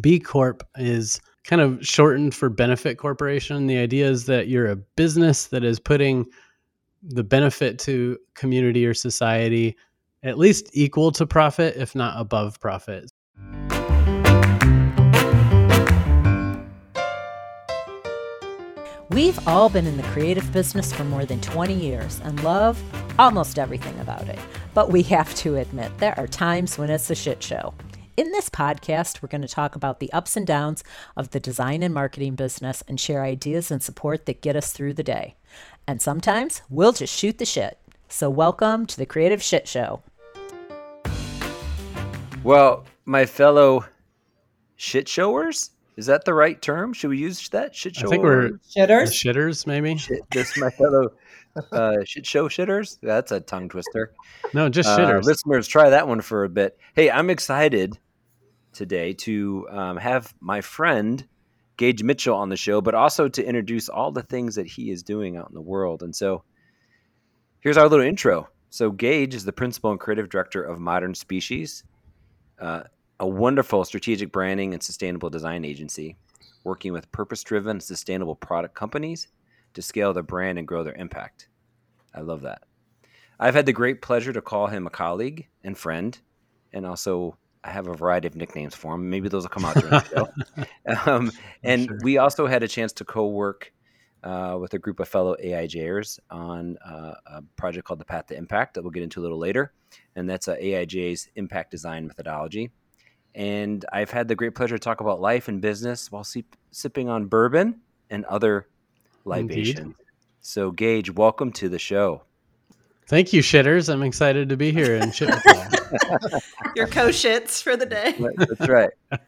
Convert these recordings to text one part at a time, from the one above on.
B Corp is kind of shortened for benefit corporation. The idea is that you're a business that is putting the benefit to community or society at least equal to profit, if not above profit. We've all been in the creative business for more than 20 years and love almost everything about it. But we have to admit, there are times when it's a shit show. In this podcast, we're going to talk about the ups and downs of the design and marketing business and share ideas and support that get us through the day. And sometimes we'll just shoot the shit. So, welcome to the Creative Shit Show. Well, my fellow shit showers, is that the right term? Should we use that shit show? I think we're Shitters? shitters, maybe. shit, this my fellow uh, shit show shitters. That's a tongue twister. No, just Uh, shitters. listeners, try that one for a bit. Hey, I'm excited today to um, have my friend Gage Mitchell on the show, but also to introduce all the things that he is doing out in the world. And so, here's our little intro. So, Gage is the principal and creative director of Modern Species, uh, a wonderful strategic branding and sustainable design agency, working with purpose-driven, sustainable product companies to scale their brand and grow their impact. I love that. I've had the great pleasure to call him a colleague and friend, and also I have a variety of nicknames for him. Maybe those will come out during the show. Um, and Sure. we also had a chance to co-work uh, with a group of fellow AIGAers on uh, a project called the Path to Impact that we'll get into a little later, and that's uh, AIGA's impact design methodology. And I've had the great pleasure to talk about life and business while sip- sipping on bourbon and other Indeed. libations. So, Gage, welcome to the show. Thank you, shitters. I'm excited to be here and shit with y'all. Your co shits for the day. That's right.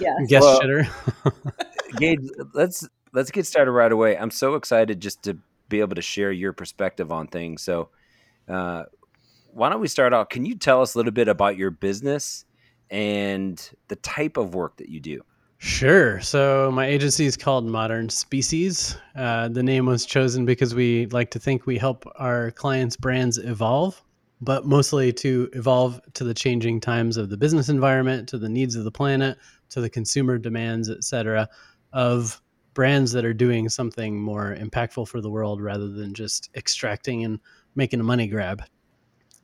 Yeah. Guest Well- shitter. Gage, let's let's get started right away. I'm so excited just to be able to share your perspective on things. So, uh, why don't we start out? Can you tell us a little bit about your business and the type of work that you do? Sure. So my agency is called Modern Species. Uh, the name was chosen because we like to think we help our clients' brands evolve, but mostly to evolve to the changing times of the business environment, to the needs of the planet, to the consumer demands, et cetera, of brands that are doing something more impactful for the world rather than just extracting and making a money grab.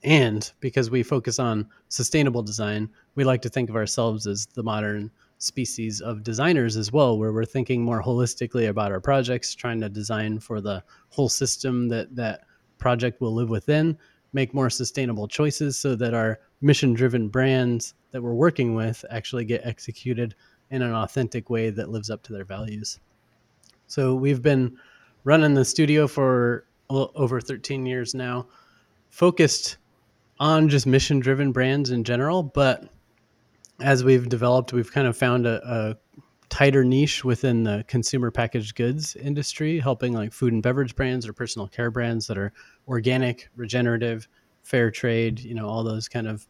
And because we focus on sustainable design, we like to think of ourselves as the modern species of designers as well, where we're thinking more holistically about our projects, trying to design for the whole system that that project will live within, make more sustainable choices so that our mission driven brands that we're working with actually get executed in an authentic way that lives up to their values. So we've been running the studio for over 13 years now, focused on just mission driven brands in general, but as we've developed, we've kind of found a, a tighter niche within the consumer packaged goods industry, helping like food and beverage brands or personal care brands that are organic, regenerative, fair trade, you know, all those kind of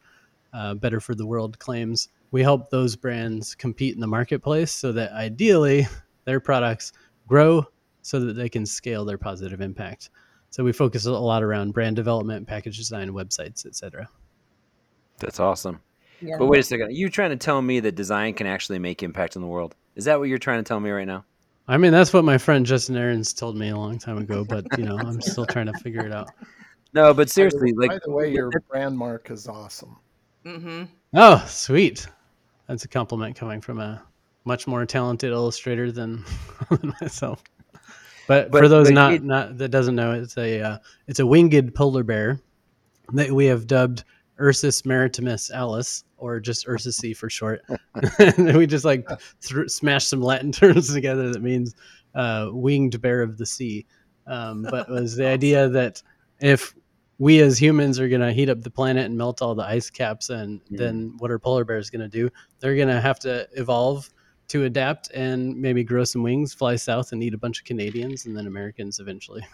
uh, better for the world claims. We help those brands compete in the marketplace so that ideally their products grow so that they can scale their positive impact. So we focus a lot around brand development, package design, websites, etc. That's awesome. Yeah. But wait a second. You trying to tell me that design can actually make impact in the world? Is that what you're trying to tell me right now? I mean, that's what my friend Justin Aarons told me a long time ago, but you know, I'm still trying to figure it out. No, but seriously, like By the way, your brand mark is awesome. Mm-hmm. Oh, sweet. That's a compliment coming from a much more talented illustrator than, than myself. But, But- for those but not, it- not that doesn't know, it's a uh, it's a winged polar bear that we have dubbed Ursus maritimus alice, or just Ursus C for short. and we just like thr smash some Latin terms together that means uh, winged bear of the sea. Um, but it was the idea that if we as humans are going to heat up the planet and melt all the ice caps, and then what are polar bears going to do? They're going to have to evolve to adapt and maybe grow some wings, fly south, and eat a bunch of Canadians and then Americans eventually.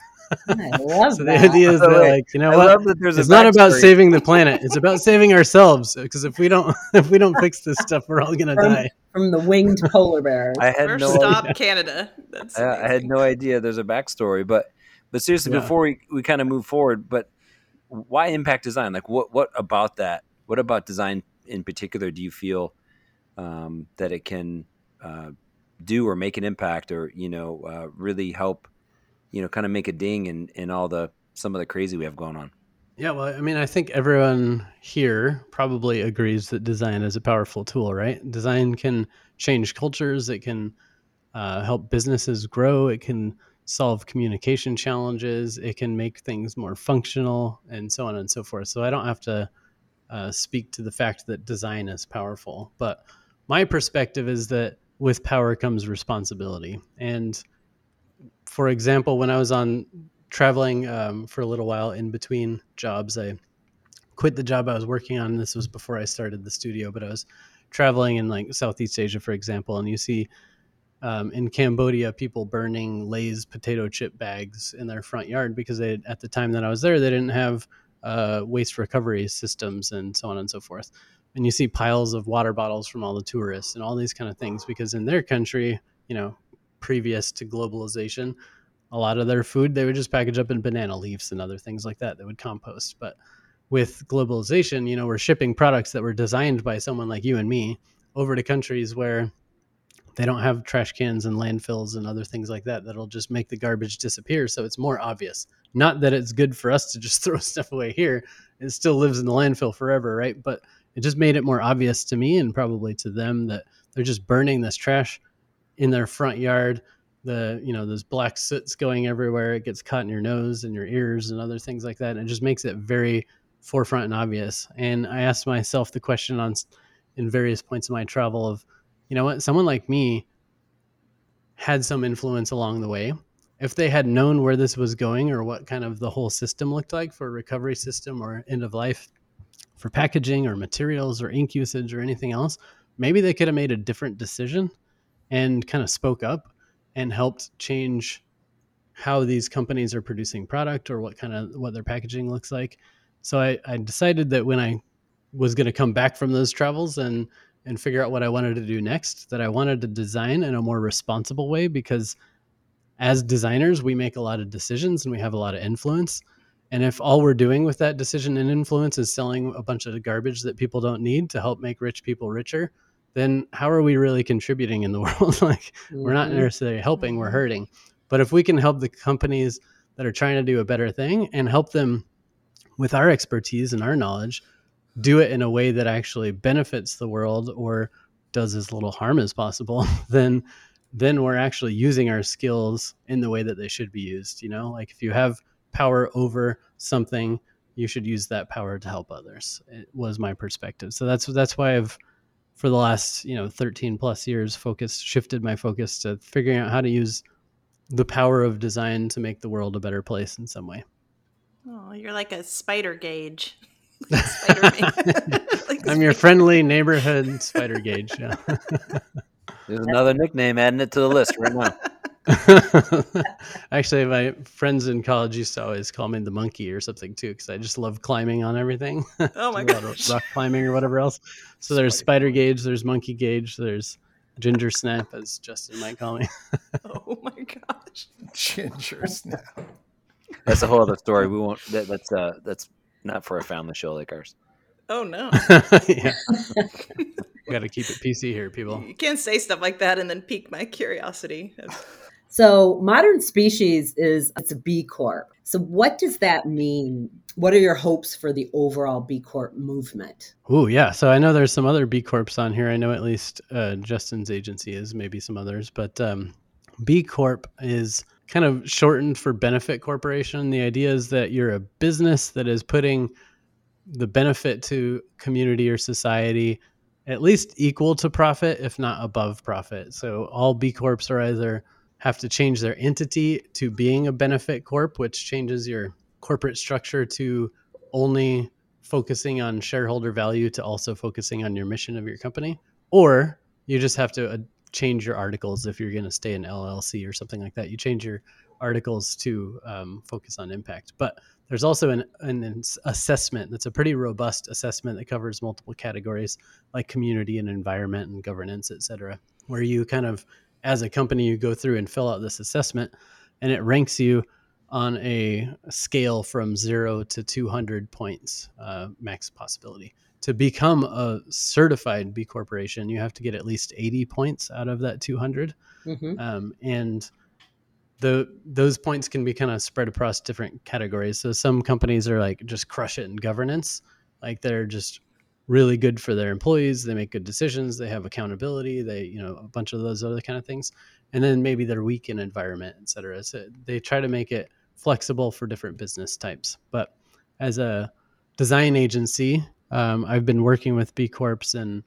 I love So the idea is By that, way, like, you know I what? love that there's it's a not about saving the planet. It's about saving ourselves. Because if we don't, if we don't fix this stuff, we're all gonna From- die. From the winged polar bears. I had First no stop idea. Canada. That's I, I had no idea there's a backstory, but but seriously, Yeah. before we, we kind of move forward, but why impact design? Like, what what about that? What about design in particular do you feel um, that it can uh, do or make an impact or you know uh, really help you know kind of make a ding in in all the some of the crazy we have going on Yeah, well, I mean, I think everyone here probably agrees that design is a powerful tool, right? Design can change cultures, it can uh, help businesses grow, it can solve communication challenges, it can make things more functional, and so on and so forth. So I don't have to uh, speak to the fact that design is powerful, but my perspective is that with power comes responsibility. And for example, when I was on traveling um, for a little while in between jobs. I quit the job I was working on. This was before I started the studio, but I was traveling in like Southeast Asia, for example, and you see um, in Cambodia people burning Lay's potato chip bags in their front yard because they, at the time that I was there, they didn't have uh, waste recovery systems and so on and so forth. And you see piles of water bottles from all the tourists and all these kind of things because in their country, you know, previous to globalization, a lot of their food they would just package up in banana leaves and other things like that that would compost. But with globalization you know we're shipping products that were designed by someone like you and me over to countries where they don't have trash cans and landfills and other things like that that'll just make the garbage disappear so it's more obvious. Not that it's good for us to just throw stuff away here it still lives in the landfill forever right? But it just made it more obvious to me and probably to them that they're just burning this trash in their front yard. The you know those black soots going everywhere it gets caught in your nose and your ears and other things like that and it just makes it very forefront and obvious. And i asked myself the question on in various points of my travel of you know what someone like me had some influence along the way. If they had known where this was going or what kind of the whole system looked like for recovery system or end of life for packaging or materials or ink usage or anything else maybe they could have made a different decision and kind of spoke up and helped change how these companies are producing product or what kind of what their packaging looks like. So I, I decided that when I was going to come back from those travels and and figure out what I wanted to do next, that I wanted to design in a more responsible way because as designers, we make a lot of decisions and we have a lot of influence. And if all we're doing with that decision and influence is selling a bunch of garbage that people don't need to help make rich people richer, then how are we really contributing in the world? like we're not Mhm. necessarily helping, we're hurting. But if we can help the companies that are trying to do a better thing and help them with our expertise and our knowledge do it in a way that actually benefits the world or does as little harm as possible, then then we're actually using our skills in the way that they should be used, you know? Like if you have power over something, you should use that power to help others. It was my perspective. So that's that's why I've for the last you know 13 plus years focused shifted my focus to figuring out how to use the power of design to make the world a better place in some way Oh, you're like a spider Gage. Like Spider-Man. Like i'm your friendly neighborhood spider Gage yeah there's another nickname adding it to the list right now actually my friends in college used to always call me the monkey or something too because i just love climbing on everything Oh my Do a lot of gosh. rock climbing or whatever else so there's spider Gage there's monkey Gage there's ginger snap as justin might call me Oh my gosh. Ginger snap. that's a whole other story we won't that, that's uh that's not for a family show like ours Oh no. yeah. we got to keep it PC here, people. You can't say stuff like that and then pique my curiosity. So modern species is it's a B Corp. So what does that mean? What are your hopes for the overall B Corp movement? Oh yeah. So I know there's some other B Corps on here. I know at least uh, Justin's agency is, maybe some others, but um, B Corp is kind of shortened for benefit corporation. The idea is that you're a business that is putting the benefit to community or society at least equal to profit, if not above profit. So all B Corps are either have to change their entity to being a benefit corp, which changes your corporate structure to only focusing on shareholder value to also focusing on your mission of your company, or you just have to uh, change your articles if you're going to stay in LLC or something like that. You change your articles to um, focus on impact. But there's also an, an assessment that's a pretty robust assessment that covers multiple categories like community and environment and governance, et cetera, where you kind of, as a company, you go through and fill out this assessment and it ranks you on a scale from zero to 200 points, uh, max possibility. to become a certified B corporation, you have to get at least 80 points out of that 200. Mhm. Um, and the those points can be kind of spread across different categories. So some companies are like just crush it in governance, like they're just really good for their employees. They make good decisions. They have accountability. They you know a bunch of those other kind of things. And then maybe they're weak in environment, et cetera. So they try to make it flexible for different business types. But as a design agency, um, I've been working with B Corps and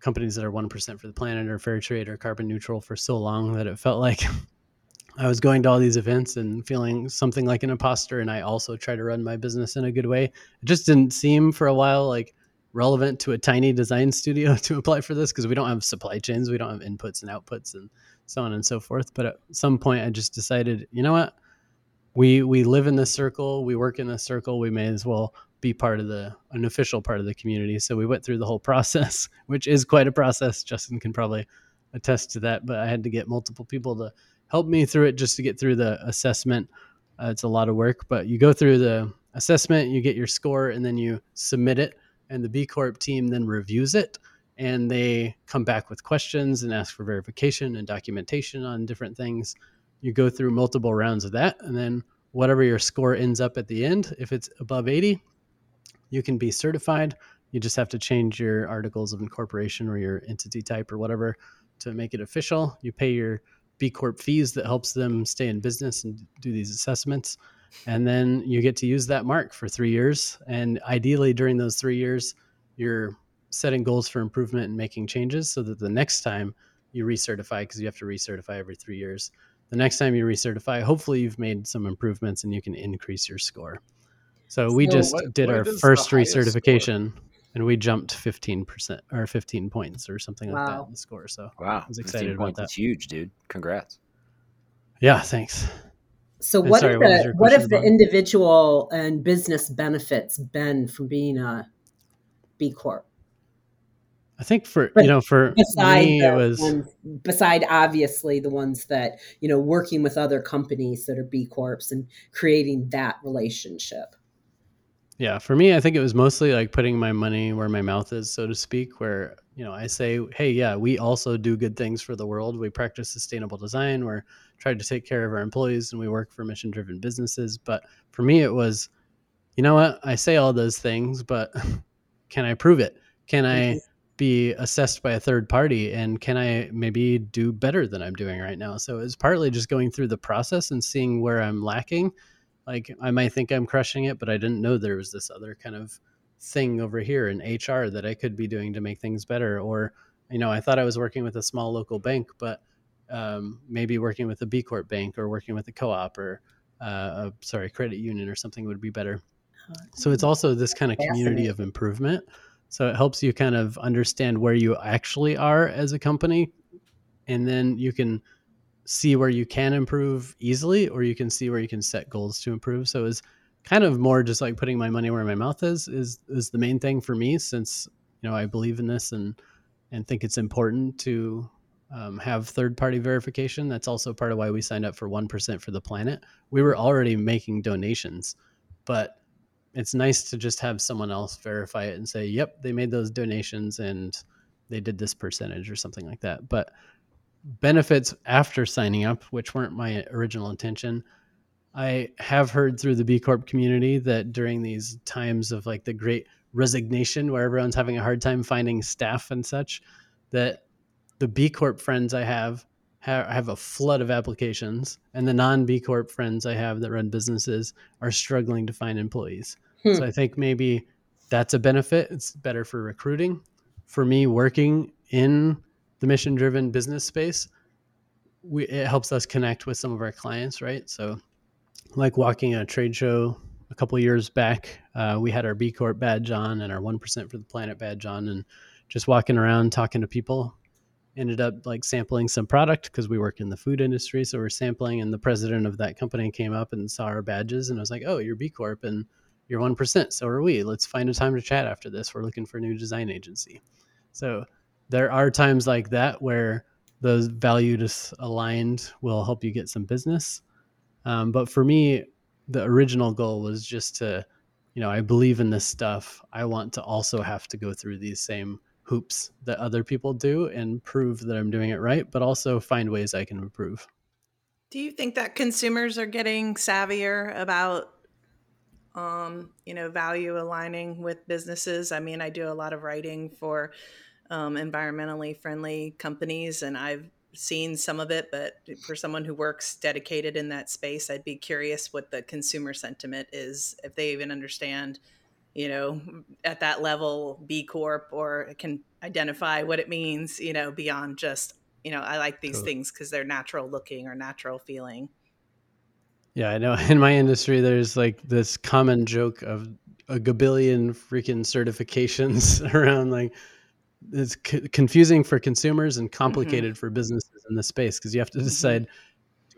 companies that are 1% for the planet or fair trade or carbon neutral for so long that it felt like I was going to all these events and feeling something like an imposter. And I also try to run my business in a good way. It just didn't seem for a while like relevant to a tiny design studio to apply for this because we don't have supply chains, we don't have inputs and outputs and so on and so forth. But at some point, I just decided, you know what? We we live in this circle, we work in this circle. We may as well be part of the an official part of the community. So we went through the whole process, which is quite a process. Justin can probably attest to that. But I had to get multiple people to help me through it just to get through the assessment. Uh, it's a lot of work, but you go through the assessment, you get your score, and then you submit it, and the B Corp team then reviews it, and they come back with questions and ask for verification and documentation on different things. You go through multiple rounds of that, and then whatever your score ends up at the end, if it's above 80, you can be certified. You just have to change your articles of incorporation or your entity type or whatever to make it official. You pay your B Corp fees that helps them stay in business and do these assessments. And then you get to use that mark for three years. And ideally, during those three years, you're setting goals for improvement and making changes so that the next time you recertify, because you have to recertify every three years, the next time you recertify, hopefully you've made some improvements and you can increase your score. So we So just what- did what our first highest score? recertification and we jumped 15% or 15 points or something like that in the score. So Wow, I was 15 excited about points that. is huge, dude. Congrats. yeah, thanks. So what sorry, have what the what question, have the individual and business benefits been from being a B Corp? I think for But you know for Beside me it was ones, beside obviously the ones that you know working with other companies that are B Corps and creating that relationship. yeah for me I think it was mostly like putting my money where my mouth is so to speak where you know I say hey yeah we also do good things for the world we practice sustainable design we're trying to take care of our employees and we work for mission driven businesses but for me it was you know what? I say all those things but can I prove it? Can I Mhm. be assessed by a third party and can i maybe do better than i'm doing right now? So it's partly just going through the process and seeing where i'm lacking. Like i might think i'm crushing it but i didn't know there was this other kind of thing over here in hr that i could be doing to make things better or you know i thought i was working with a small local bank but um, maybe working with a b corp bank or working with a co-op or uh, a, sorry credit union or something would be better so it's also this kind of community of improvement. So it helps you kind of understand where you actually are as a company. And then you can see where you can improve easily, or you can see where you can set goals to improve. So it's kind of more just like putting my money where my mouth is, is, is the main thing for me since, you know, I believe in this and, and think it's important to um, have third party verification. That's also part of why we signed up for 1% for the planet. We were already making donations, but it's nice to just have someone else verify it and say, yep, they made those donations and they did this percentage or something like that. But benefits after signing up, which weren't my original intention, I have heard through the B Corp community that during these times of like the great resignation where everyone's having a hard time finding staff and such, that the B Corp friends I have ha- have a flood of applications, and the non B Corp friends I have that run businesses are struggling to find employees. Hmm. So I think maybe that's a benefit. It's better for recruiting. For me, working in the mission driven business space, we, it helps us connect with some of our clients, right? So, like walking a trade show a couple years back, uh, we had our B Corp badge on and our 1% for the planet badge on, and just walking around talking to people ended up like sampling some product because we work in the food industry so we're sampling and the president of that company came up and saw our badges and I was like oh you're b corp and you're 1% so are we. Let's find a time to chat after this. We're looking for a new design agency. So there are times like that where those values aligned will help you get some business. Um, but for me the original goal was just to you know, I believe in this stuff. I want to also have to go through these same hoops that other people do and prove that I'm doing it right, but also find ways I can improve. Do you think that consumers are getting savvier about um, you know, value aligning with businesses? I mean, I do a lot of writing for um, environmentally friendly companies and I've seen some of it, but for someone who works dedicated in that space, I'd be curious what the consumer sentiment is, if they even understand, you know, at that level, B Corp or can identify what it means, you know, beyond just, you know, I like these things because they're natural looking or natural feeling. Yeah, I know. In my industry, there's like this common joke of a gabillion freaking certifications around like it's c- confusing for consumers and mm-hmm. complicated mm-hmm. for businesses in the space because you have to mm-hmm.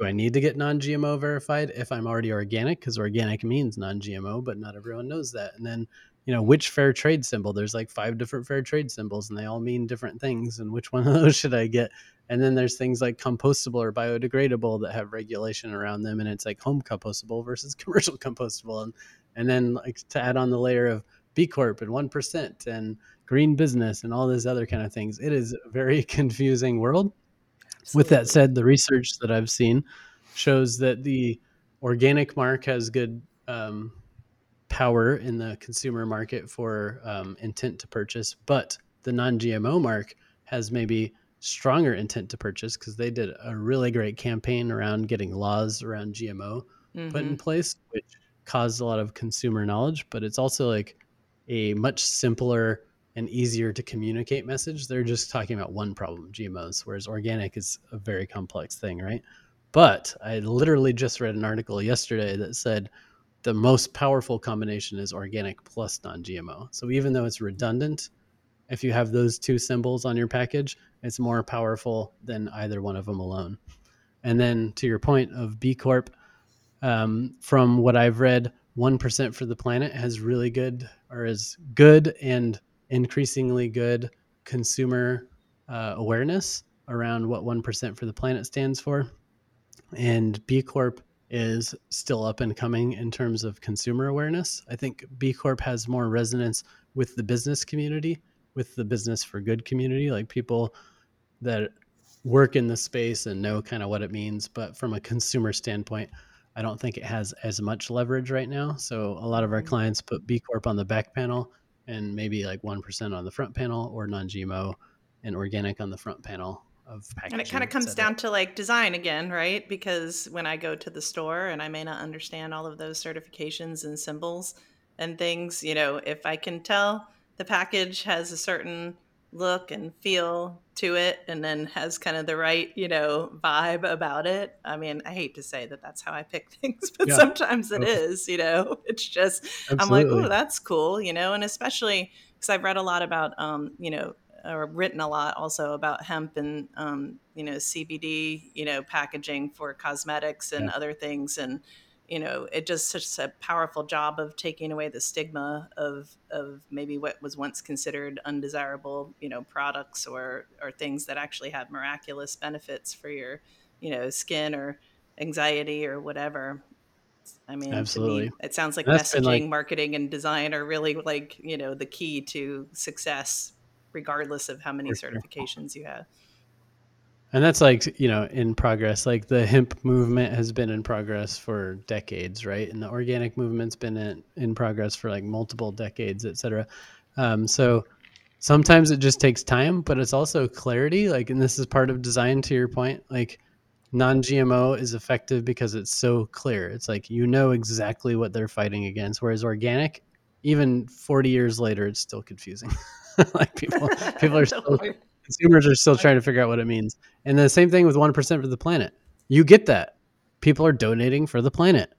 Do I need to get non GMO verified if I'm already organic? Because organic means non GMO, but not everyone knows that. And then, you know, which fair trade symbol? There's like five different fair trade symbols and they all mean different things. And which one of those should I get? And then there's things like compostable or biodegradable that have regulation around them. And it's like home compostable versus commercial compostable. And, and then, like, to add on the layer of B Corp and 1% and green business and all these other kind of things. It is a very confusing world. Absolutely. With that said, the research that I've seen shows that the organic mark has good um, power in the consumer market for um, intent to purchase, but the non GMO mark has maybe stronger intent to purchase because they did a really great campaign around getting laws around GMO mm-hmm. put in mm-hmm. place, which caused a lot of consumer knowledge, but it's also like a much simpler and easier to communicate message. They're just talking about one problem, GMOs, whereas organic is a very complex thing, right? But I literally just read an article yesterday that said the most powerful combination is organic plus non GMO. So even though it's redundant, if you have those two symbols on your package, it's more powerful than either one of them alone. And then to your point of B Corp, um, from what I've read, 1% for the planet has really good or is good and increasingly good consumer uh, awareness around what 1% for the planet stands for. And B Corp is still up and coming in terms of consumer awareness. I think B Corp has more resonance with the business community, with the business for good community, like people that work in the space and know kind of what it means. But from a consumer standpoint, I don't think it has as much leverage right now. So a lot of our mm-hmm. clients put B Corp on the back panel and maybe like 1% on the front panel or non-GMO and organic on the front panel of packaging. And it kind of comes down to like design again, right? Because when I go to the store and I may not understand all of those certifications and symbols and things, you know, if I can tell the package has a certain look and feel to it and then has kind of the right you know vibe about it i mean i hate to say that that's how i pick things but yeah. sometimes it okay. is. you know it's just Absolutely. i'm like oh that's cool you know and especially because i've read a lot about um you know or written a lot also about hemp and um you know cbd you know packaging for cosmetics and yeah. other things and you know it does such a powerful job of taking away the stigma of of maybe what was once considered undesirable you know products or or things that actually have miraculous benefits for your you know skin or anxiety or whatever. I mean absolutely me, it sounds like That's messaging like, marketing and design are really like you know the key to success regardless of how many certifications you have and that's like you know in progress. Like the hemp movement has been in progress for decades right? And the organic movement's been in, in progress for like multiple decades et cetera. Um, so sometimes it just takes time but it's also clarity. Like and this is part of design to your point. Like non-gmo is effective because it's so clear. It's like you know exactly what they're fighting against whereas organic even 40 years later it's still confusing. Like people people are still consumers are still trying to figure out what it means. And the same thing with 1% for the planet. You get that. People are donating for the planet.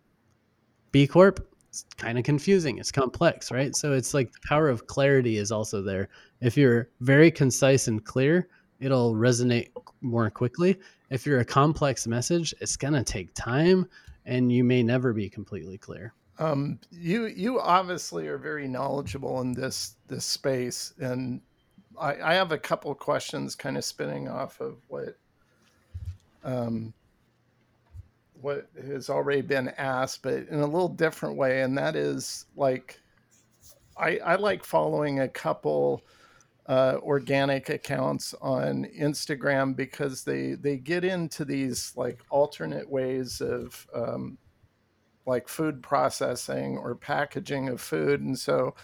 B Corp, it's kind of confusing. It's complex, right? So it's like the power of clarity is also there. If you're very concise and clear, it'll resonate more quickly. If you're a complex message, it's going to take time and you may never be completely clear. Um, you you obviously are very knowledgeable in this this space and I, I have a couple questions kind of spinning off of what um, what has already been asked, but in a little different way, and that is like I, I like following a couple uh, organic accounts on Instagram because they they get into these like alternate ways of um, like food processing or packaging of food, and so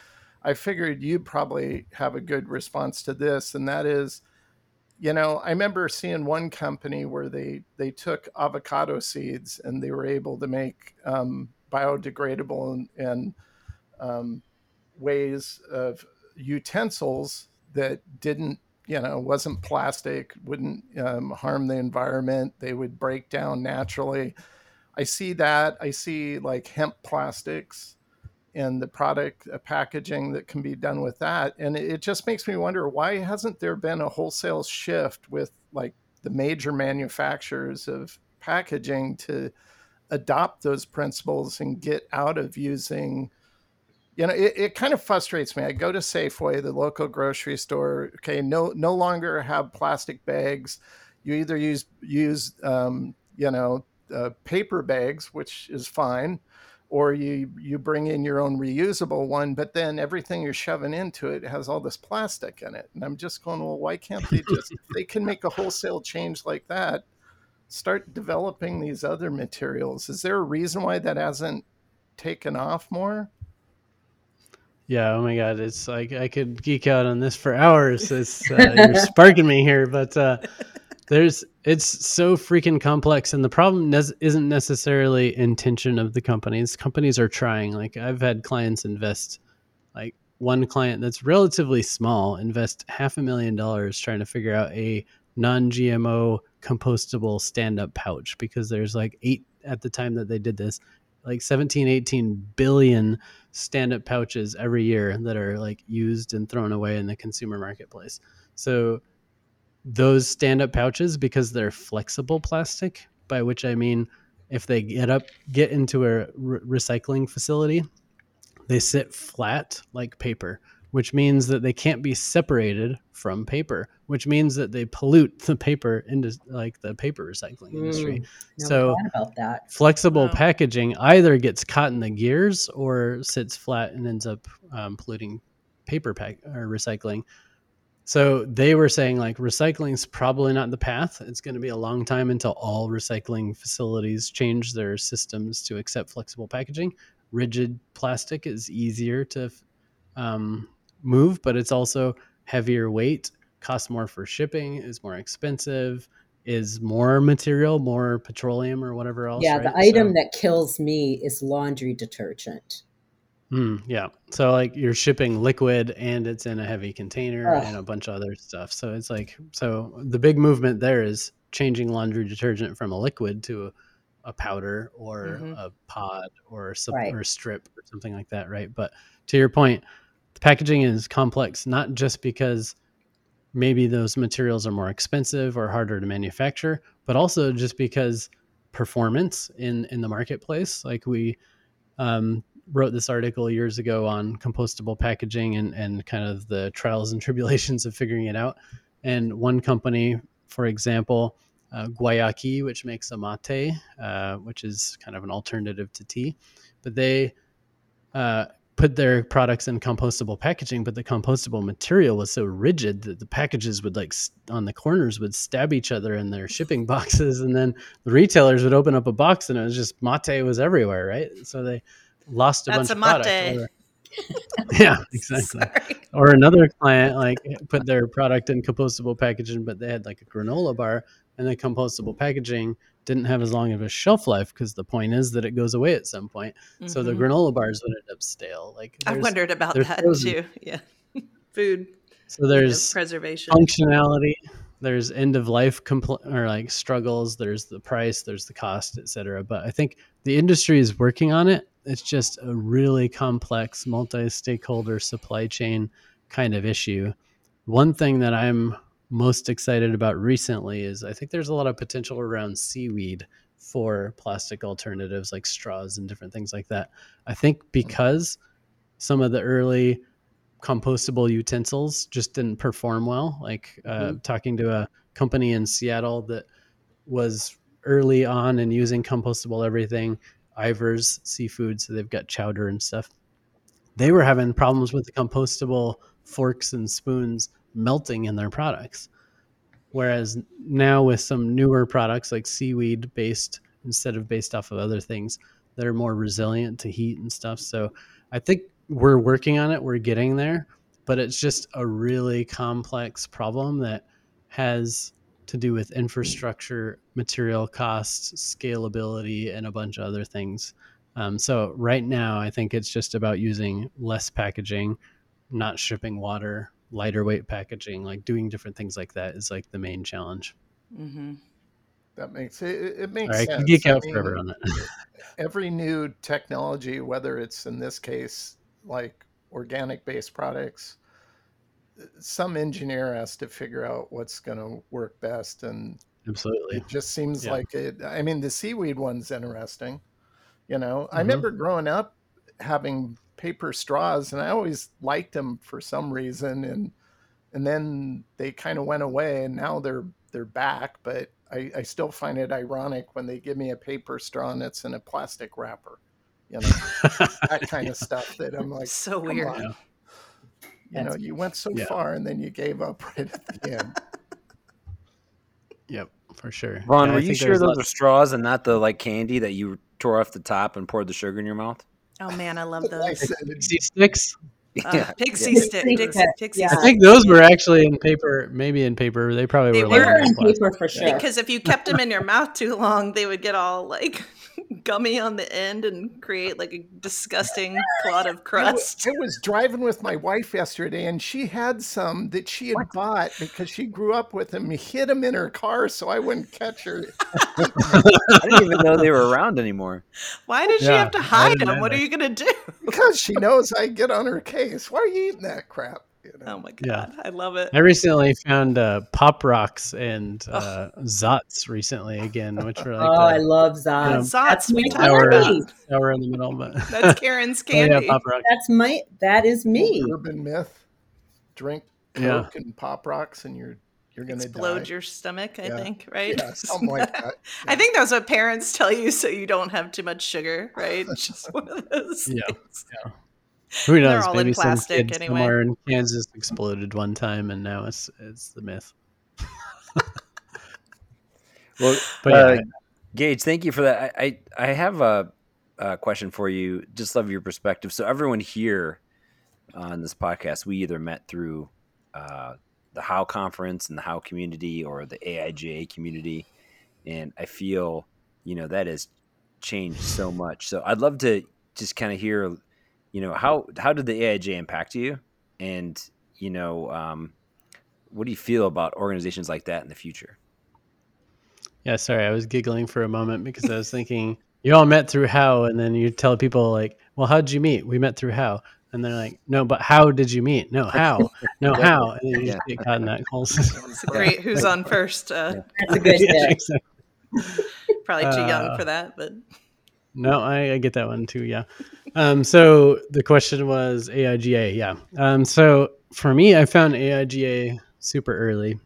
I figured you'd probably have a good response to this, and that is, you know, I remember seeing one company where they they took avocado seeds and they were able to make um, biodegradable and, and um, ways of utensils that didn't you know wasn't plastic wouldn't um, harm the environment. They would break down naturally. I see that. I see like hemp plastics and the product uh, packaging that can be done with that and it, it just makes me wonder why hasn't there been a wholesale shift with like the major manufacturers of packaging to adopt those principles and get out of using you know, it, it kind of frustrates me. I go to Safeway, the local grocery store. Okay, no, no longer have plastic bags. You either use use um, you know uh, paper bags, which is fine, or you you bring in your own reusable one. But then everything you're shoving into it has all this plastic in it, and I'm just going, well, why can't they just? they can make a wholesale change like that. Start developing these other materials. Is there a reason why that hasn't taken off more? Yeah, oh my god, it's like I could geek out on this for hours. It's uh, you're sparking me here, but uh, there's it's so freaking complex, and the problem ne- isn't necessarily intention of the companies. Companies are trying. Like I've had clients invest, like one client that's relatively small invest half a million dollars trying to figure out a non-GMO compostable stand-up pouch because there's like eight at the time that they did this like 17 18 billion stand-up pouches every year that are like used and thrown away in the consumer marketplace so those stand-up pouches because they're flexible plastic by which i mean if they get up get into a re- recycling facility they sit flat like paper which means that they can't be separated from paper, which means that they pollute the paper into like the paper recycling industry. Mm, so about that. flexible Wow. packaging either gets caught in the gears or sits flat and ends up um, polluting paper pack or recycling. So they were saying like recycling is probably not the path. It's going to be a long time until all recycling facilities change their systems to accept flexible packaging. Rigid plastic is easier to um, move, but it's also heavier weight, costs more for shipping, is more expensive, is more material, more petroleum or whatever else. Yeah, right? the item So- that kills me is laundry detergent. Mm, yeah. So like you're shipping liquid and it's in a heavy container Ugh. and a bunch of other stuff. So it's like so the big movement there is changing laundry detergent from a liquid to a, a powder or Mhm. a pod or a, sup- Right. or a strip or something like that, right? But to your point, the packaging is complex not just because maybe those materials are more expensive or harder to manufacture, but also just because performance in in the marketplace. Like we um, wrote this article years ago on compostable packaging and and kind of the trials and tribulations of figuring it out. And one company, for example, uh, Guayaki, which makes a mate, uh, which is kind of an alternative to tea, but they uh, put their products in compostable packaging, but the compostable material was so rigid that the packages would like s- on the corners would stab each other in their shipping boxes, and then the retailers would open up a box and it was just mate was everywhere, right? So they lost a That's bunch a of product. over- yeah, exactly. Sorry. Or another client like put their product in compostable packaging, but they had like a granola bar, and the compostable packaging didn't have as long of a shelf life because the point is that it goes away at some point. So the Mhm. granola bars would end up stale. Like I wondered about that and- too. Yeah. Food. so there's preservation. functionality there's end of life compl- or like struggles there's the price there's the cost etc but i think the industry is working on it. It's just a really complex multi-stakeholder supply chain kind of issue. One thing that i'm most excited about recently is i think there's a lot of potential around seaweed for plastic alternatives like straws and different things like that. I think because some of the early compostable utensils just didn't perform well. Like uh, talking to a company in Seattle that was early on and using compostable everything, Ivar's seafood, so they've got chowder and stuff. they were having problems with the compostable forks and spoons melting in their products. Whereas now with some newer products like seaweed based instead of based off of other things that are more resilient to heat and stuff. So I think we're working on it, we're getting there, but it's just a really complex problem that has to do with infrastructure, material costs, scalability, and a bunch of other things. Um, so right now, I think it's just about using less packaging, not shipping water, lighter weight packaging, like doing different things like that is like the main challenge. Mm-hmm. That makes it, it makes I sense. can geek I mean, forever on that. every new technology, whether it's in this case like organic based products, some engineer has to figure out what's going to work best. And Absolutely. it just seems Yeah. like it. I mean, the seaweed one's interesting. You know, I Mhm. remember growing up having paper straws, and I always liked them for some reason, and and then they kind of went away, and now they're they're back. But I, I still find it ironic when they give me a paper straw and it's in a plastic wrapper. You know, that kind of stuff. That I'm like, So come weird. on. Yeah. You know, you went so Yeah. far and then you gave up right at the end. Yep, for sure. Ron, Yeah, were you sure those lots- are straws and not the like candy that you tore off the top and poured the sugar in your mouth? Oh man, I love those. said, Pixy Stix? Uh, pixie yeah. stick, Pixie pixie, yeah. I think those were actually in paper, maybe in paper. They probably They were. were like Paper and plastic. paper for sure. Because if you kept them in your mouth too long, they would get all like gummy on the end and create like a disgusting clot of I wa- crust. I was driving with my wife yesterday, and she had some that she had bought because she grew up with them. Hid them in her car so I wouldn't catch her. I didn't even know they were around anymore. Why did she have to hide them? What are you gonna do? Because she knows I get on her case. Why are you eating that crap? You know? Oh my Yeah. god, I love it. I recently found uh, Pop Rocks and uh, Zotz recently again, which were like oh, I the love Zod. Yeah. Zotz, That's we my talked about. sour in the middle. But That's Karen's Oh, yeah, candy. Pop Rock. That's my. That is me. Urban myth. Drink Yeah. Coke and Pop Rocks, and you're you're gonna Explode die. your stomach, I Yeah. think, right? yeah, something like that. I think that's what parents tell you so you don't have too much sugar, right? It's Just one of those Yeah. things. Who They're knows? all in Maybe some plastic kid anyway. somewhere in Kansas exploded one time, and now it's it's the myth. Well, But uh, yeah, Gage, thank you for that. I, I, I have a, a question for you. Just love your perspective. So everyone here on this podcast, we either met through uh, the How conference and the How community or the AIGA community, and I feel you know that has changed so much. So I'd love to just kind of hear, you know, how how did the AIGA impact you, and you know, um, what do you feel about organizations like that in the future? yeah. Sorry, I was giggling for a moment because I was thinking you all met through how, and then you tell people like, "Well, how did you meet? We met through how." And they're like, "No, but how did you meet? No, how? No, how?" And then you just get caught in that whole system. It's great who's on first. Uh, That's a good Yeah, day. exactly. probably too young Uh, for that, but No, I, I get that one too. Yeah. Um, so the question was AIGA. Yeah. Um, so for me, I found AIGA super early,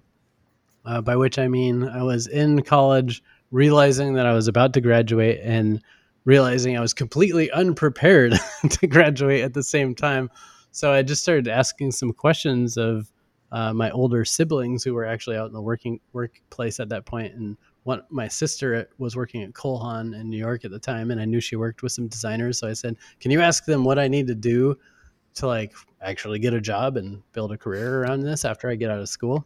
uh, by which I mean I was in college, realizing that I was about to graduate and realizing I was completely unprepared to graduate at the same time. So I just started asking some questions of uh, my older siblings who were actually out in the working workplace at that point, and one my sister was working at Cole Haan in New York at the time, and I knew she worked with some designers. So I said, "Can you ask them what I need to do to like actually get a job and build a career around this after I get out of school?"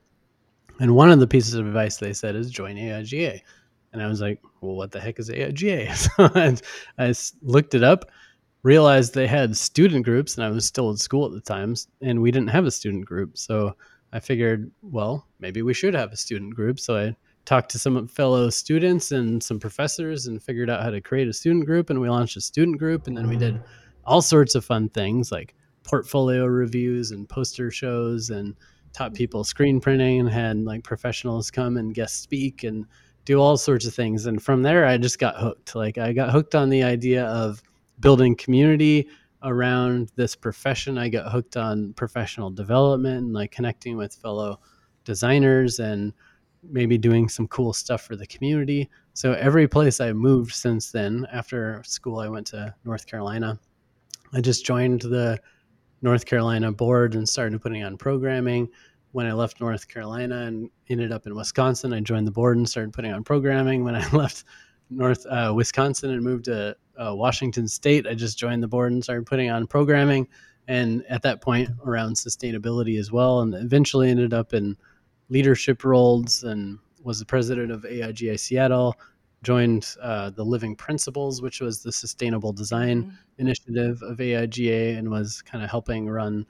And one of the pieces of advice they said is join AIGA. And I was like, well, what the heck is AIGA? So I, looked it up, realized they had student groups, and I was still in school at the times, and we didn't have a student group. So I figured, well, maybe we should have a student group. So I talked to some fellow students and some professors and figured out how to create a student group. And we launched a student group. And then we did all sorts of fun things like portfolio reviews and poster shows and taught people screen printing and had like professionals come and guest speak and do all sorts of things. And from there, I just got hooked. Like I got hooked on the idea of building community around this profession. I got hooked on professional development and like connecting with fellow designers and maybe doing some cool stuff for the community. So every place I moved since then, after school, I went to North Carolina. I just joined the North Carolina board and started putting on programming. When I left North Carolina and ended up in Wisconsin, I joined the board and started putting on programming. When I left North uh, Wisconsin and moved to uh, Washington State, I just joined the board and started putting on programming. And at that point, around sustainability as well, and eventually ended up in leadership roles and was the president of AIGA Seattle. Joined uh, the Living Principles, which was the sustainable design mm-hmm. initiative of AIGA, and was kind of helping run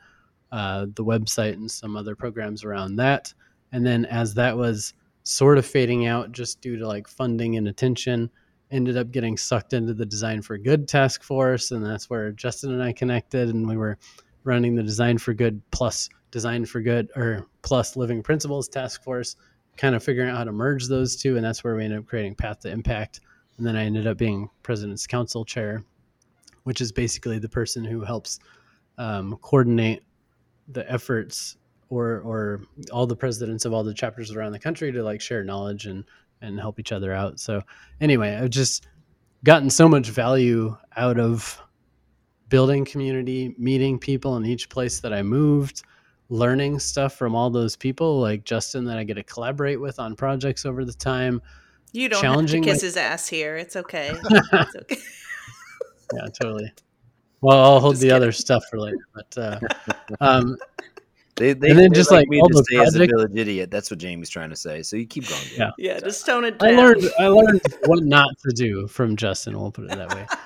uh, the website and some other programs around that. And then as that was sort of fading out just due to like funding and attention, ended up getting sucked into the Design for Good task force. And that's where Justin and I connected, and we were running the Design for Good plus Design for Good or plus Living Principles task force, kind of figuring out how to merge those two. And that's where we ended up creating Path to Impact. And then I ended up being President's Council Chair, which is basically the person who helps um, coordinate the efforts or or all the presidents of all the chapters around the country to like share knowledge and and help each other out. So anyway, I've just gotten so much value out of building community, meeting people in each place that I moved, learning stuff from all those people like Justin that I get to collaborate with on projects over the time. You don't have to kiss my... his ass here. It's okay. it's okay. yeah, totally. Well, I'll hold the kidding. other stuff for later. But uh, um, they, they, and then just like, like me to say as a village idiot. That's what Jamie's trying to say. So you keep going. Yeah, yeah. Just tone it down. I learned. I learned what not to do from Justin. We'll put it that way.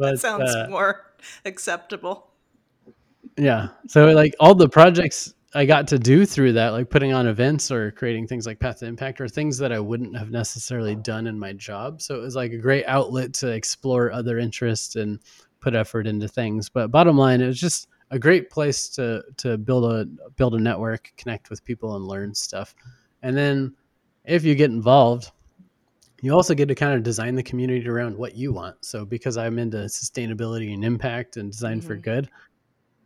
But, that sounds uh, more acceptable. Yeah. So like all the projects I got to do through that, like putting on events or creating things like Path to Impact, or things that I wouldn't have necessarily done in my job. So it was like a great outlet to explore other interests and put effort into things. But bottom line, it was just a great place to to build a build a network, connect with people, and learn stuff. And then if you get involved, you also get to kind of design the community around what you want. So because I'm into sustainability and impact and design mm-hmm. for good,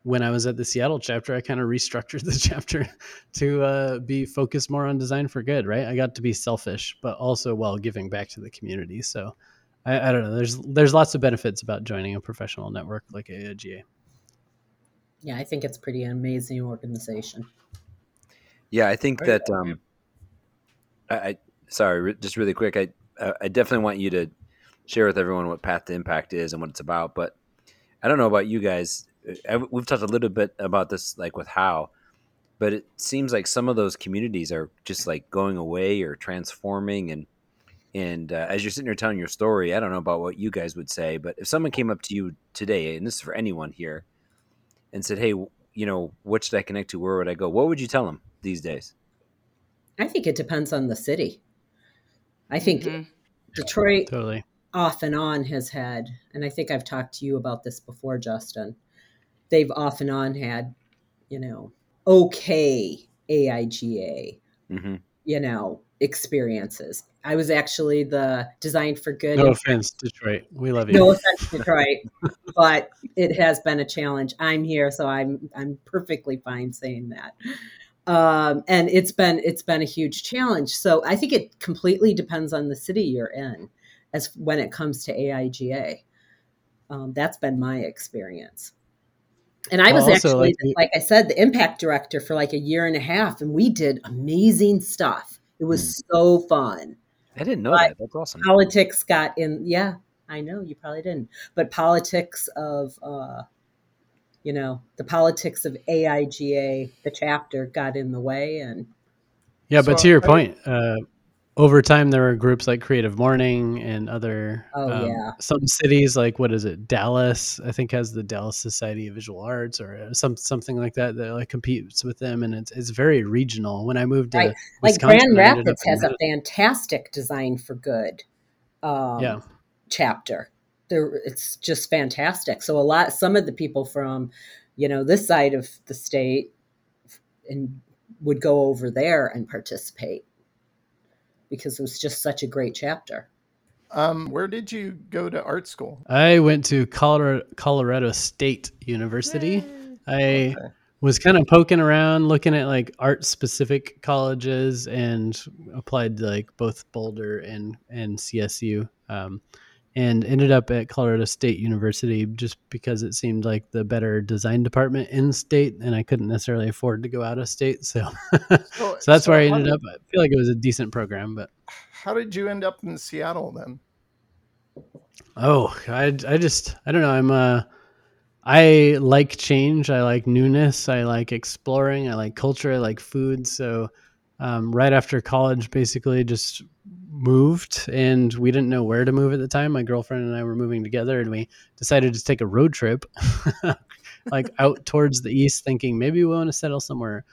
when I was at the Seattle chapter, I kind of restructured the chapter to uh, be focused more on design for good. Right, I got to be selfish, but also while giving back to the community. So I, I don't know. There's there's lots of benefits about joining a professional network like AIGA. Yeah, I think it's pretty amazing organization. Yeah, I think that. Um, I, I sorry, just really quick. I I definitely want you to share with everyone what Path to Impact is and what it's about. But I don't know about you guys. We've talked a little bit about this, like with how, but it seems like some of those communities are just like going away or transforming, and and uh, as you're sitting here telling your story, I don't know about what you guys would say, but if someone came up to you today, and this is for anyone here, and said, "Hey, you know, what should I connect to? Where would I go?" What would you tell them these days? I think it depends on the city. I think mm-hmm. Detroit totally off and on has had, and I think I've talked to you about this before, Justin. They've off and on had, you know, okay AIGA, mm-hmm. you know, experiences. I was actually the Design for Good. No offense, Detroit. We love you. No offense, Detroit, but it has been a challenge. I'm here, so I'm I'm perfectly fine saying that. Um, and it's been it's been a huge challenge. So I think it completely depends on the city you're in, as when it comes to AIGA. Um, that's been my experience. And I was actually, like, like I said, the impact director for like a year and a half, and we did amazing stuff it was mm. so fun. I didn't know but that. That's awesome. Politics got in. Yeah, I know you probably didn't. But politics of, uh, you know, the politics of AIGA, the chapter got in the way, and yeah. But to your point, uh, over time there were groups like creative morning and other oh, um, yeah. some cities like what is it dallas i think has the dallas society of visual arts or uh, some something like that that like competes with them and it's, it's very regional when i moved to right. like grand rapids has a fantastic design for good um, yeah. chapter there it's just fantastic so a lot some of the people from you know this side of the state and would go over there and participate because it was just such a great chapter. Um, where did you go to art school? I went to Colorado, Colorado State University. Yay. I okay. was kind of poking around, looking at like art specific colleges, and applied to like both Boulder and and CSU. Um, and ended up at Colorado State University just because it seemed like the better design department in state, and I couldn't necessarily afford to go out of state. So, so, so that's so where I ended did, up. I feel like it was a decent program, but how did you end up in Seattle then? Oh, I, I just I don't know. I'm uh I like change. I like newness. I like exploring. I like culture. I like food. So, um, right after college, basically just moved and we didn't know where to move at the time. My girlfriend and I were moving together and we decided to take a road trip like out towards the east thinking maybe we want to settle somewhere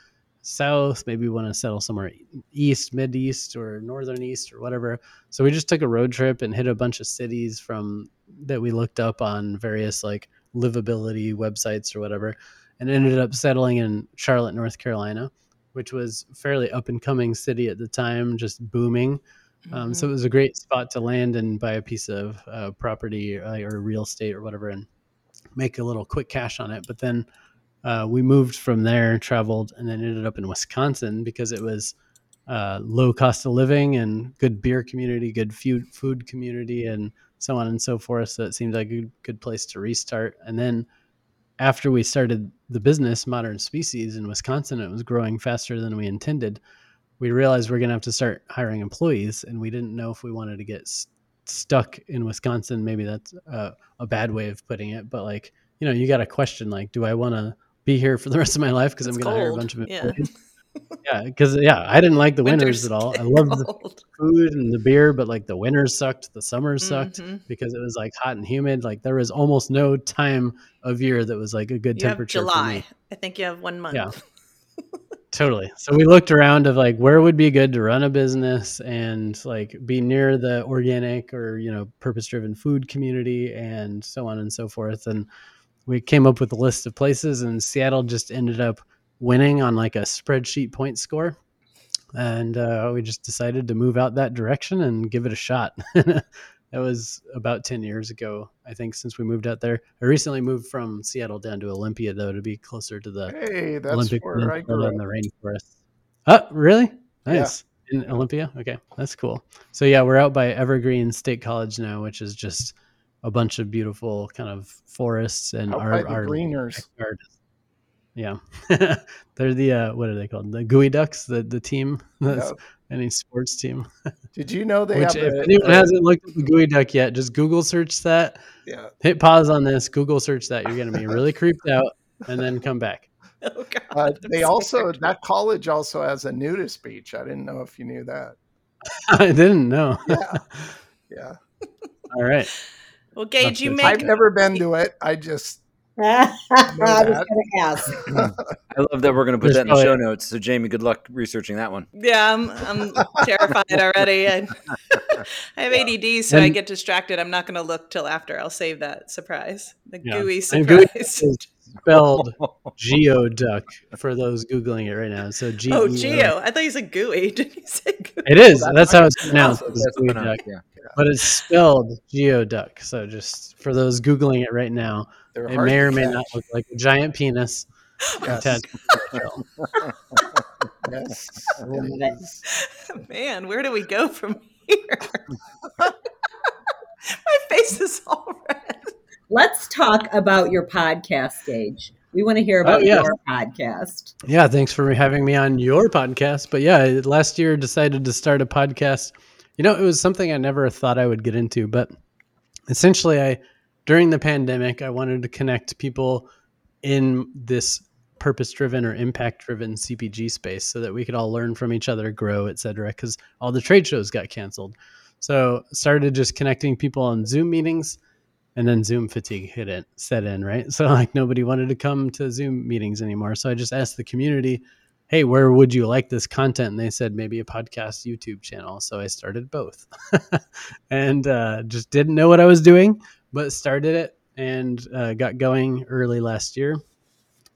south, maybe we want to settle somewhere east, mid east or northern east or whatever. So we just took a road trip and hit a bunch of cities from that we looked up on various like livability websites or whatever and ended up settling in Charlotte, North Carolina, which was fairly up and coming city at the time, just booming. Um, so it mm-hmm. was a great spot to land and buy a piece of uh, property uh, or real estate or whatever and make a little quick cash on it. But then uh, we moved from there, traveled, and then ended up in Wisconsin because it was uh, low cost of living and good beer community, good food food community, and so on and so forth. So it seemed like a good, good place to restart. And then after we started the business, Modern Species in Wisconsin, it was growing faster than we intended we realized we're going to have to start hiring employees and we didn't know if we wanted to get st- stuck in wisconsin. Maybe that's a, a, bad way of putting it but like you know you got to question like do i want to be here for the rest of my life because i'm going to hire a bunch of employees? Yeah because yeah, yeah i didn't like the winters, at all. I love the food and the beer but like the winters sucked the summers sucked mm-hmm. because it was like hot and humid. Like there was almost no time of year that was like a good you temperature july. I think you have one month. yeah totally. So we looked around of like where would be good to run a business and like be near the organic or you know purpose driven food community and so on and so forth. And we came up with a list of places and seattle just ended up winning on like a spreadsheet point score. And uh, we just decided to move out that direction and give it a shot that was about 10 years ago i think since we moved out there. I recently moved from seattle down to olympia though to be closer to the hey, that's olympic where I grew and the rainforest oh really? Nice. Yeah. in olympia? Okay that's cool. So yeah we're out by evergreen state college now which is just a bunch of beautiful kind of forests and out our, our greeners yeah. They're the uh, what are they called? The Geoducks the the team that's any sports team. Did you know they Which, have? If a, anyone hasn't looked at the Geoduck yet, just Google search that. Yeah. Hit pause on this. Google search that. You're going to be really creeped out, and then come back. Oh, God, uh, they also that college also has a nudist beach. I didn't know if you knew that. I didn't know. yeah. Yeah. All right. Well, Gage, you make. I've never been to it. I just I was going to ask. I love that we're going to put that in the show notes. So, Jamie, good luck researching that one. Yeah, I'm, I'm terrified already. I, I have ADD, so and, I get distracted. I'm not going to look till after. I'll save that surprise. The yeah. gooey surprise. spelled geoduck for those googling it right now. So G. Oh, geo. I thought you said gooey. Did you say gooey? It is. That's how it's pronounced. That's pronounced yeah. But it's spelled geoduck. So just for those googling it right now, they're it may or may catch. not look like a giant penis. Yes. yes. Man, where do we go from here? My face is all red. Let's talk about your podcast Gage. We want to hear about oh, yeah. your podcast. Yeah, thanks for having me on your podcast. But yeah, last year decided to start a podcast. You know, it was something I never thought I would get into, but essentially I during the pandemic, I wanted to connect people in this purpose driven or impact driven CPG space so that we could all learn from each other, grow, et cetera, because all the trade shows got canceled. So started just connecting people on Zoom meetings and then Zoom fatigue hit it, set in, right? So like nobody wanted to come to Zoom meetings anymore. So I just asked the community, hey, where would you like this content? And they said maybe a podcast YouTube channel. So I started both and uh, just didn't know what I was doing, but started it and uh, got going early last year.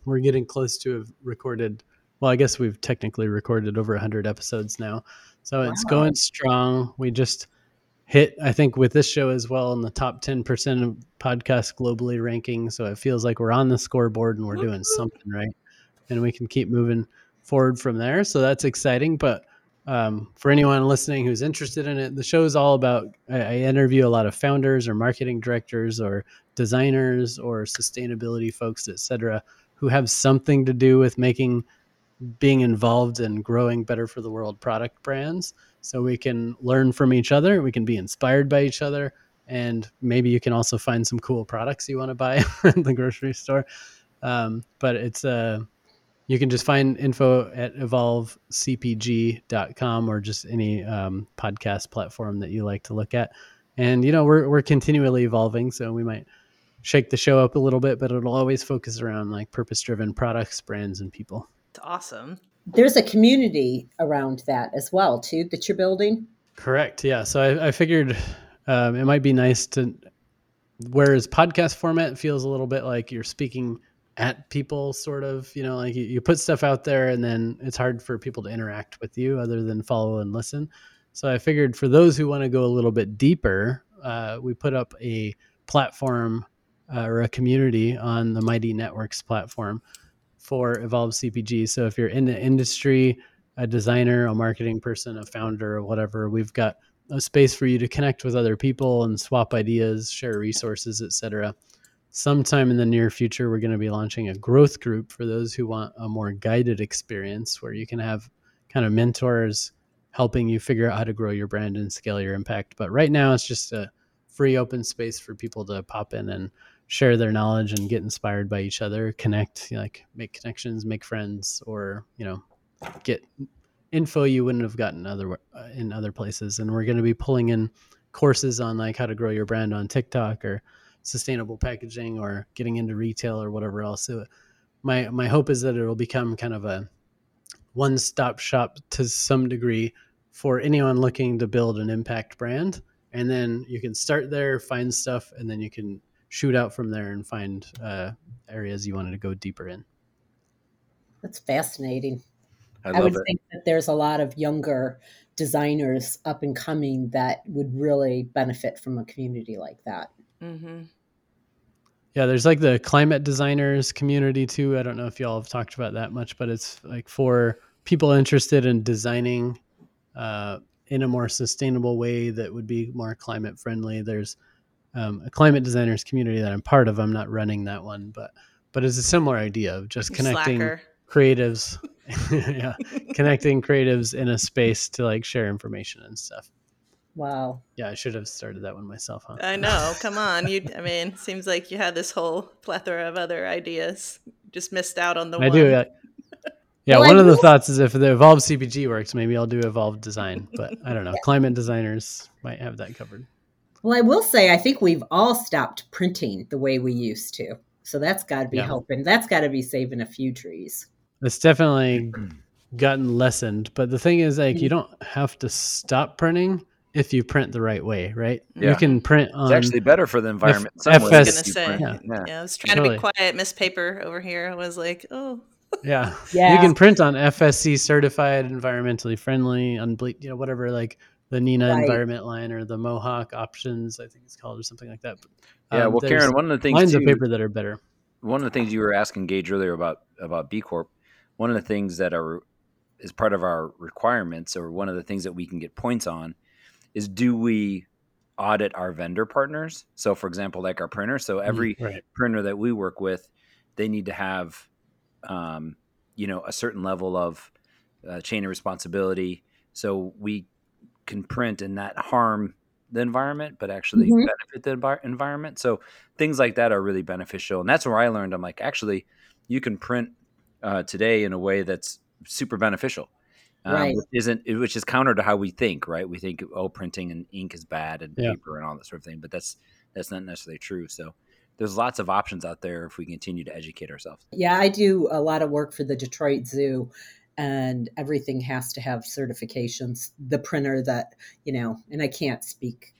We're getting close to have recorded. Well, I guess we've technically recorded over 100 episodes now. So wow. it's going strong. We just hit, I think, with this show as well in the top 10% of podcasts globally ranking. So it feels like we're on the scoreboard and we're doing something right. And we can keep moving forward from there. So that's exciting. But um, for anyone listening who's interested in it, the show is all about. I, I interview a lot of founders or marketing directors or designers or sustainability folks, etc., who have something to do with making being involved in growing better for the world product brands. So we can learn from each other, we can be inspired by each other, and maybe you can also find some cool products you want to buy in the grocery store. Um, but it's a you can just find info at evolvecpg.com or just any um, podcast platform that you like to look at. And, you know, we're, we're continually evolving. So we might shake the show up a little bit, but it'll always focus around like purpose driven products, brands, and people. It's awesome. There's a community around that as well, too, that you're building. Correct. Yeah. So I, I figured um, it might be nice to, whereas podcast format feels a little bit like you're speaking at people sort of you know like you, you put stuff out there and then it's hard for people to interact with you other than follow and listen. So i figured for those who want to go a little bit deeper uh, we put up a platform uh, or a community on the mighty networks platform for evolve cpg so if you're in the industry a designer a marketing person a founder or whatever we've got a space for you to connect with other people and swap ideas share resources etc sometime in the near future, we're going to be launching a growth group for those who want a more guided experience where you can have kind of mentors helping you figure out how to grow your brand and scale your impact. But right now, it's just a free open space for people to pop in and share their knowledge and get inspired by each other, connect, like make connections, make friends, or, you know, get info you wouldn't have gotten other uh, in other places. And we're going to be pulling in courses on like how to grow your brand on TikTok or sustainable packaging or getting into retail or whatever else. So my my hope is that it'll become kind of a one stop shop to some degree for anyone looking to build an impact brand. And then you can start there, find stuff, and then you can shoot out from there and find uh, areas you wanted to go deeper in. That's fascinating. I, I would it. think that there's a lot of younger designers up and coming that would really benefit from a community like that. Mm-hmm. Yeah, there's like the climate designers community too. I don't know if y'all have talked about that much, but it's like for people interested in designing uh, in a more sustainable way that would be more climate friendly. There's um, a climate designers community that I'm part of. I'm not running that one, but but it's a similar idea of just connecting Slacker. creatives, yeah, connecting creatives in a space to like share information and stuff. Wow. Yeah, I should have started that one myself, huh? I know. Come on. You I mean, seems like you had this whole plethora of other ideas. Just missed out on the one. I one. do. Yeah. Yeah, well, one I of the thoughts is if the Evolve CPG works, maybe I'll do Evolve Design, but I don't know. yeah. Climate designers might have that covered. Well, I will say I think we've all stopped printing the way we used to. So that's got to be yeah. helping. That's got to be saving a few trees. It's definitely gotten lessened, but the thing is like you mm. don't have to stop printing if you print the right way, right? Yeah. You can print on. It's actually better for the environment. F- FS, I was gonna say, yeah. Yeah. yeah. I was trying totally. to be quiet. Miss Paper over here I was like, oh. yeah. yeah. You can print on FSC certified, environmentally friendly, unble- you know, whatever, like the Neenah right. environment line or the Mohawk options, I think it's called, or something like that. But, um, yeah. Well, Karen, one of the things lines too, of paper that are better. One of the things you were asking Gage earlier about about B Corp, one of the things that are is part of our requirements, or one of the things that we can get points on, is do we audit our vendor partners? So, for example, like our printer. So mm, every right. printer that we work with, they need to have, um, you know, a certain level of uh, chain of responsibility. So we can print and not harm the environment, but actually mm-hmm. benefit the environment. So things like that are really beneficial. And that's where I learned. I'm like, actually, you can print uh, today in a way that's super beneficial um, right. which isn't which is counter to how we think, right? We think oh, printing and ink is bad and yeah. paper and all that sort of thing, but that's that's not necessarily true. So there's lots of options out there if we continue to educate ourselves. Yeah, I do a lot of work for the Detroit Zoo and everything has to have certifications. The printer that, you know, and I can't speak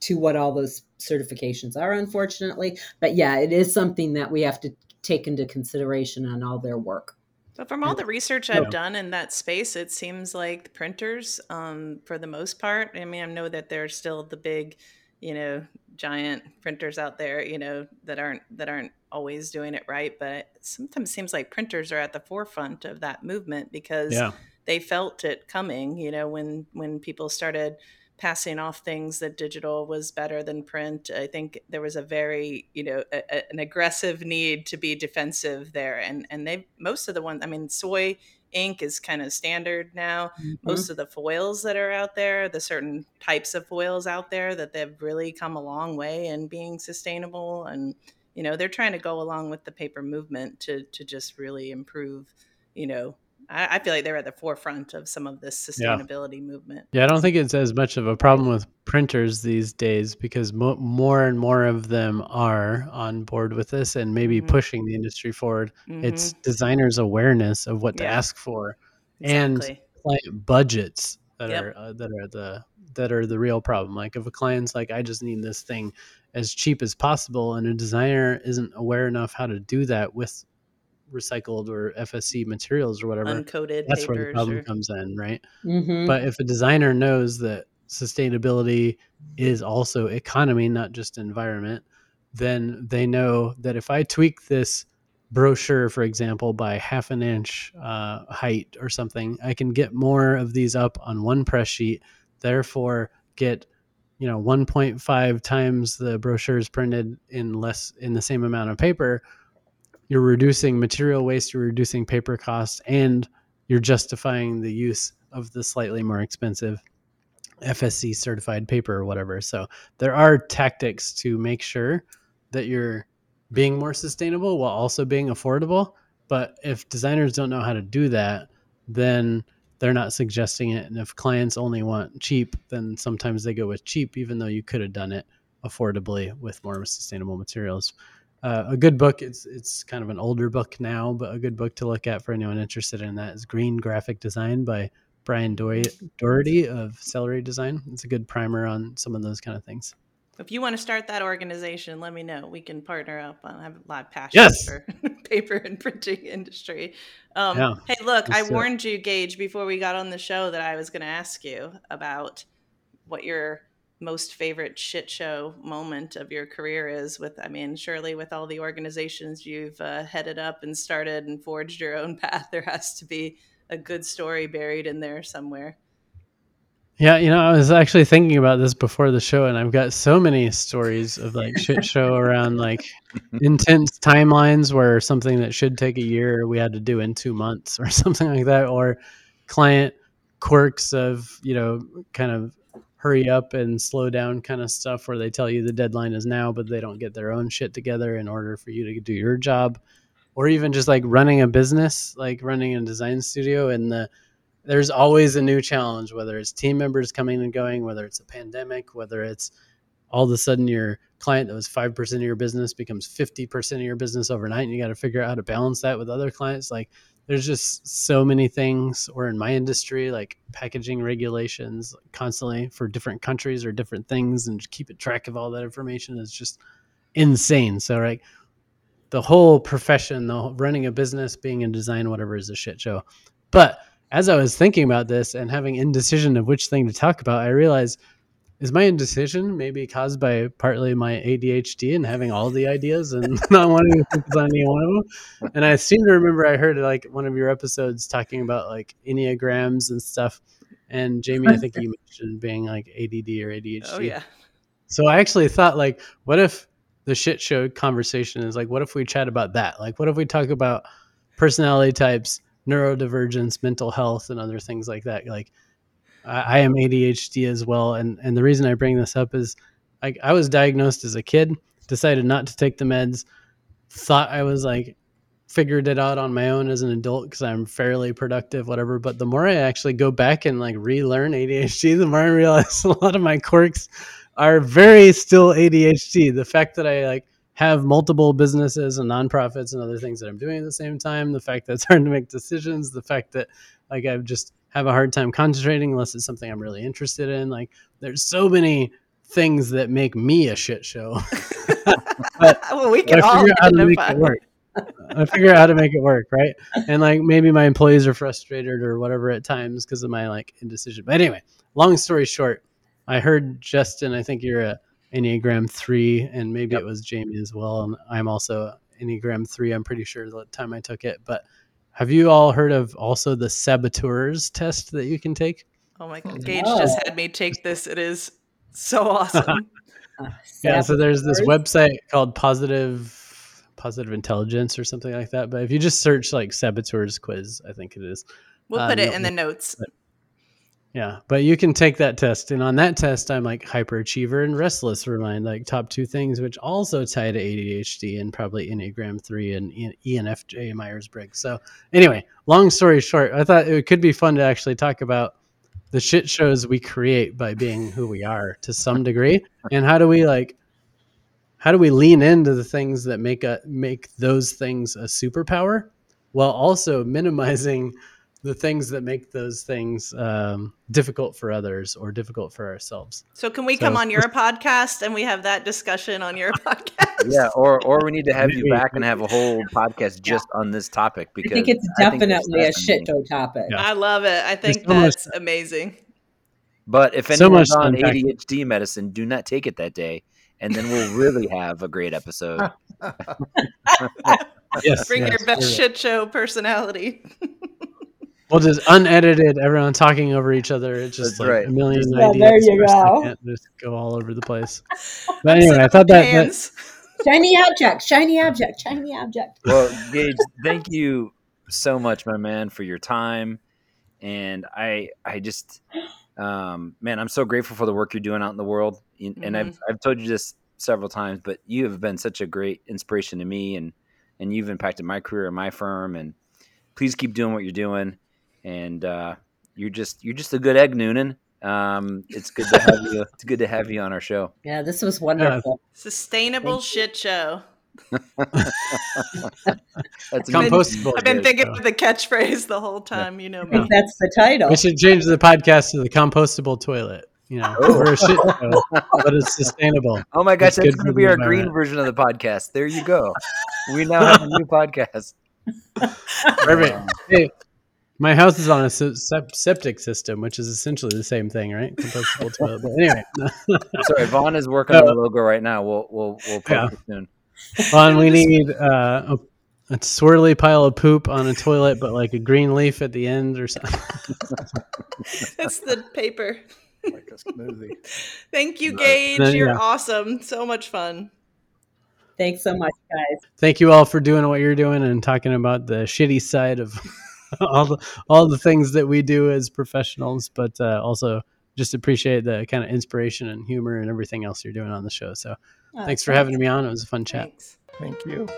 to what all those certifications are, unfortunately. But yeah, it is something that we have to take into consideration on all their work. But from all the research I've yeah. done in that space, it seems like the printers, um, for the most part, I mean, I know that there's still the big, you know, giant printers out there, you know, that aren't that aren't always doing it right. But it sometimes seems like printers are at the forefront of that movement because yeah. they felt it coming. You know, when when people started passing off things that digital was better than print. I think there was a very, you know, a, a, an aggressive need to be defensive there. And and they most of the ones, I mean, soy ink is kind of standard now. Mm-hmm. Most of the foils that are out there, the certain types of foils out there, that they've really come a long way in being sustainable. And you know, they're trying to go along with the paper movement to to just really improve, you know, I, I feel like they're at the forefront of some of this sustainability yeah. movement. Yeah, I don't think it's as much of a problem with printers these days because mo- more and more of them are on board with this and maybe mm-hmm. pushing the industry forward. Mm-hmm. It's designers' awareness of what to ask for exactly. and client budgets that yep. are uh, that are the that are the real problem. Like if a client's like, I just need this thing as cheap as possible, and a designer isn't aware enough how to do that with recycled or FSC materials or whatever, uncoated. That's where the problem or... comes in, right? Mm-hmm. But if a designer knows that sustainability is also economy, not just environment, then they know that if I tweak this brochure, for example, by half an inch uh, height or something, I can get more of these up on one press sheet. Therefore, get you know 1.5 times the brochures printed in less in the same amount of paper you're reducing material waste, you're reducing paper costs, and you're justifying the use of the slightly more expensive FSC certified paper or whatever. So there are tactics to make sure that you're being more sustainable while also being affordable. But if designers don't know how to do that, then they're not suggesting it. And if clients only want cheap, then sometimes they go with cheap, even though you could have done it affordably with more sustainable materials uh, a good book. It's it's kind of an older book now, but a good book to look at for anyone interested in that is Green Graphic Design by Brian Dougherty of Celery Design. It's a good primer on some of those kind of things. If you want to start that organization, let me know. We can partner up. I have a lot of passion yes. for paper and printing industry. Um, yeah, hey, look, I warned you, Gage, before we got on the show that I was going to ask you about what your most favorite shit show moment of your career is with i mean surely with all the organizations you've uh, headed up and started and forged your own path there has to be a good story buried in there somewhere. Yeah you know i was actually thinking about this before the show and i've got so many stories of like shit show around like intense timelines where something that should take a year we had to do in two months or something like that or client quirks of you know kind of hurry up and slow down kind of stuff where they tell you the deadline is now, but they don't get their own shit together in order for you to do your job. Or even just like running a business, like running a design studio and the there's always a new challenge, whether it's team members coming and going, whether it's a pandemic, whether it's all of a sudden your client that was 5% of your business becomes 50% of your business overnight and you got to figure out how to balance that with other clients like there's just so many things or in my industry like packaging regulations constantly for different countries or different things and keeping track of all that information is just insane. So right the whole profession the running a business being in design whatever is a shit show. But as i was thinking about this and having indecision of which thing to talk about i realized is my indecision maybe caused by partly my ADHD and having all the ideas and not wanting to focus on any one of them? And I seem to remember I heard like one of your episodes talking about like enneagrams and stuff. And Jamie, I think you mentioned being like ADD or ADHD. Oh yeah. So I actually thought like, what if the shit show conversation is like, what if we chat about that? Like, what if we talk about personality types, neurodivergence, mental health, and other things like that? Like, I, I am ADHD as well, and and the reason I bring this up is I, I was diagnosed as a kid, decided not to take the meds, thought I was like figured it out on my own as an adult because I'm fairly productive, whatever. But the more I actually go back and like relearn ADHD, the more I realize a lot of my quirks are very still ADHD. The fact that I like have multiple businesses and nonprofits and other things that I'm doing at the same time, the fact that it's hard to make decisions, the fact that like I've just have a hard time concentrating unless it's something I'm really interested in. Like there's so many things that make me a shit show. but, well, we can all how to make it work. I figure out how to make it work, right? And like maybe my employees are frustrated or whatever at times because of my like indecision. But anyway, long story short, I heard Justin. I think you're a Enneagram three, and maybe yep. it was Jamie as well. And I'm also Enneagram three. I'm pretty sure the time I took it, but have you all heard of also the saboteurs test that you can take? Oh my god, Gage just had me take this. It is so awesome. Uh, Yeah, so there's this website called Positive Positive Intelligence or something like that. But if you just search like saboteurs quiz, I think it is. We'll Um, put it in the notes. Yeah, but you can take that test, and on that test, I'm like hyperachiever and restless were my like top two things, which also tie to ADHD and probably Enneagram three and ENFJ Myers Briggs. So anyway, long story short, I thought it could be fun to actually talk about the shit shows we create by being who we are to some degree, and how do we like how do we lean into the things that make a make those things a superpower while also minimizing the things that make those things um, difficult for others or difficult for ourselves. So can we So- come on your podcast and we have that discussion on your podcast? Yeah, or or we need to have you back and have a whole podcast just on this topic I because think it's I think it's definitely a shit show topic. Yeah. I love it. I think so much- that's amazing. But if anyone's much on to. ADHD medicine, do not take it that day, and then we'll really have a great episode. Yes, Bring yes, your best shit show personality. We'll just unedited, everyone talking over each other. It's just That's like right. a million Yeah, ideas. there you per go. second, Just go all over the place. But anyway, I thought that, that Shiny object, shiny object, shiny object. Well, Gage, thank you so much, my man, for your time. And I, I just, um, man, I'm so grateful for the work you're doing out in the world. And and I've, I've told you this several times, but you have been such a great inspiration to me, and and you've impacted my career and my firm. And please keep doing what you're doing. And uh, you're just, you're just a good egg, Noonan. Um, it's good to have you. It's good to have you on our show. Yeah, this was wonderful. Sustainable shit show. That's Compostable. I've been Good, thinking so. of the catchphrase the whole time. You know I me. think that's the title. we should change the podcast to the compostable toilet. You know, Oh. we're a shit show, but it's sustainable. Oh my gosh, It's that's going to be the our green version of the podcast. There you go. We now have a new podcast. Perfect. Hey, my house is on a septic system, which is essentially the same thing, right? Compostable toilet. But anyway, Sorry, Vaughn is working on the logo right now. We'll we'll we'll post Yeah. it soon. Vaughn, we need uh, a, a swirly pile of poop on a toilet, but like a green leaf at the end or something. That's the paper. like a smoothie. Thank you, Gage. Then, You're yeah. awesome. So much fun. Thanks so much, guys. Thank you all for doing what you're doing and talking about the shitty side of all the all the things that we do as professionals, but uh, also just appreciate the kind of inspiration and humor and everything else you're doing on the show. So Oh, thanks for having me on. It was a fun chat. Thanks. Thank you.